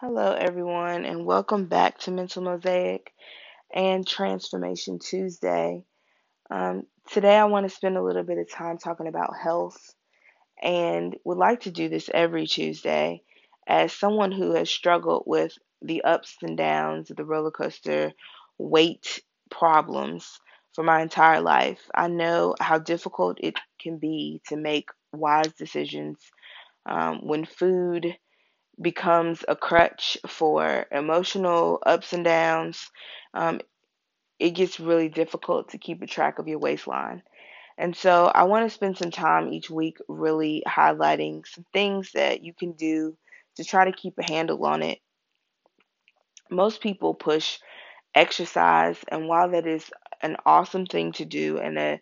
Hello, everyone, and welcome back to Mental Mosaic and Transformation Tuesday. Um, today, I want to spend a little bit of time talking about health and would like to do this every Tuesday. As someone who has struggled with the ups and downs of the roller coaster weight problems for my entire life, I know how difficult it can be to make wise decisions um, when food becomes a crutch for emotional ups and downs, um, it gets really difficult to keep a track of your waistline. And so I want to spend some time each week really highlighting some things that you can do to try to keep a handle on it. Most people push exercise, and while that is an awesome thing to do and a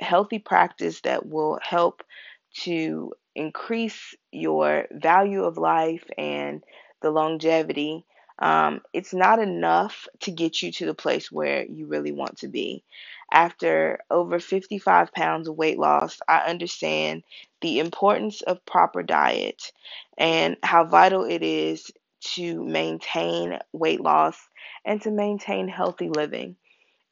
healthy practice that will help to increase your value of life and the longevity, um, it's not enough to get you to the place where you really want to be. After over 55 pounds of weight loss, I understand the importance of proper diet and how vital it is to maintain weight loss and to maintain healthy living.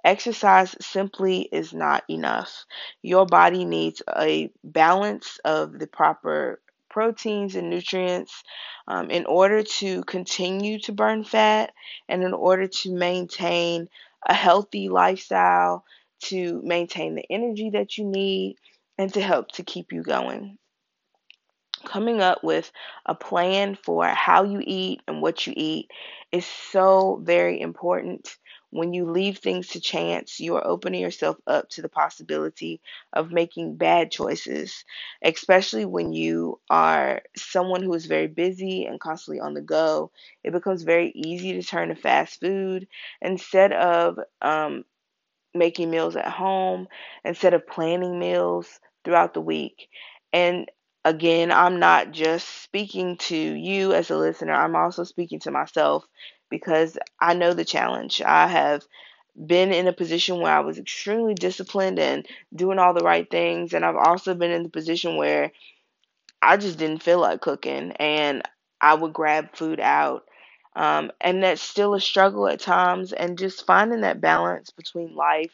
Exercise simply is not enough. Your body needs a balance of the proper proteins and nutrients um, in order to continue to burn fat and in order to maintain a healthy lifestyle, to maintain the energy that you need, and to help to keep you going coming up with a plan for how you eat and what you eat is so very important. When you leave things to chance, you are opening yourself up to the possibility of making bad choices, especially when you are someone who is very busy and constantly on the go. It becomes very easy to turn to fast food instead of um, making meals at home, instead of planning meals throughout the week. And again, I'm not just speaking to you as a listener, I'm also speaking to myself because I know the challenge. I have been in a position where I was extremely disciplined and doing all the right things, and I've also been in the position where I just didn't feel like cooking and I would grab food out. Um, and that's still a struggle at times, and just finding that balance between life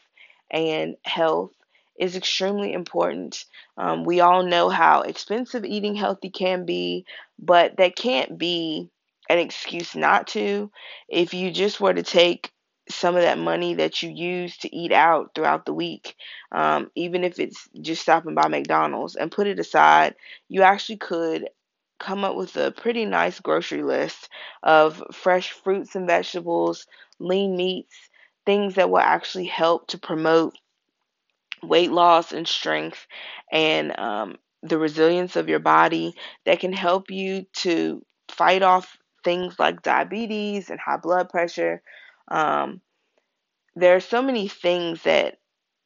and health is extremely important. Um, we all know how expensive eating healthy can be, but that can't be an excuse not to. If you just were to take some of that money that you use to eat out throughout the week, um, even if it's just stopping by McDonald's, and put it aside, you actually could come up with a pretty nice grocery list of fresh fruits and vegetables, lean meats, things that will actually help to promote weight loss and strength and um, the resilience of your body that can help you to fight off things like diabetes and high blood pressure. Um, there are so many things that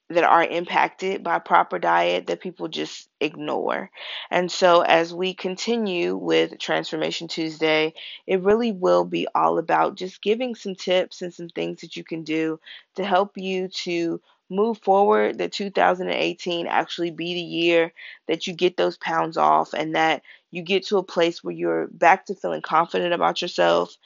that are impacted by proper diet that people just ignore. And so, as we continue with Transformation Tuesday, it really will be all about just giving some tips and some things that you can do to help you to move forward that 2018 actually be the year that you get those pounds off and that you get to a place where you're back to feeling confident about yourself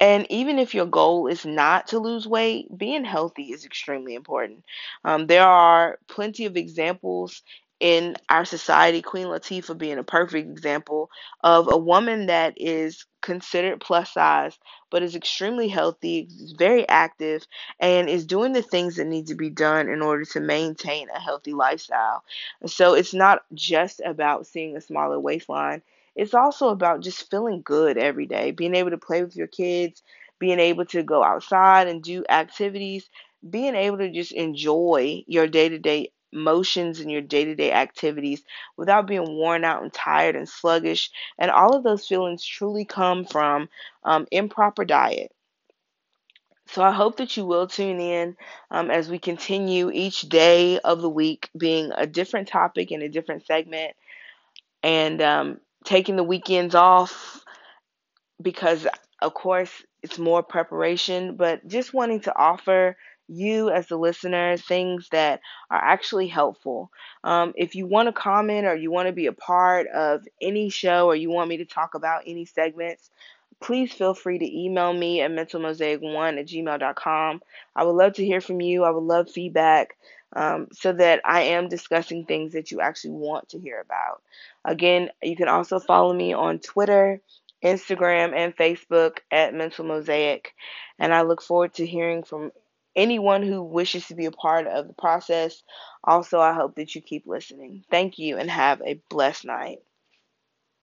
and even if your goal is not to lose weight, being healthy is extremely important. Um, there are plenty of examples in our society, Queen Latifah being a perfect example of a woman that is considered plus size but is extremely healthy, is very active, and is doing the things that need to be done in order to maintain a healthy lifestyle. So it's not just about seeing a smaller waistline it's also about just feeling good every day, being able to play with your kids, being able to go outside and do activities, being able to just enjoy your day to day motions and your day to day activities without being worn out and tired and sluggish. And all of those feelings truly come from um, improper diet. So I hope that you will tune in um, as we continue each day of the week being a different topic and a different segment and um, taking the weekends off because, of course, it's more preparation, but just wanting to offer you as the listener things that are actually helpful. Um, if you want to comment or you want to be a part of any show or you want me to talk about any segments, please feel free to email me at mentalmosaic1 at gmail.com. I would love to hear from you. I would love feedback um, so that I am discussing things that you actually want to hear about. Again, you can also follow me on Twitter, Instagram, and Facebook at Mental Mosaic. And I look forward to hearing from anyone who wishes to be a part of the process. Also, I hope that you keep listening. Thank you and have a blessed night.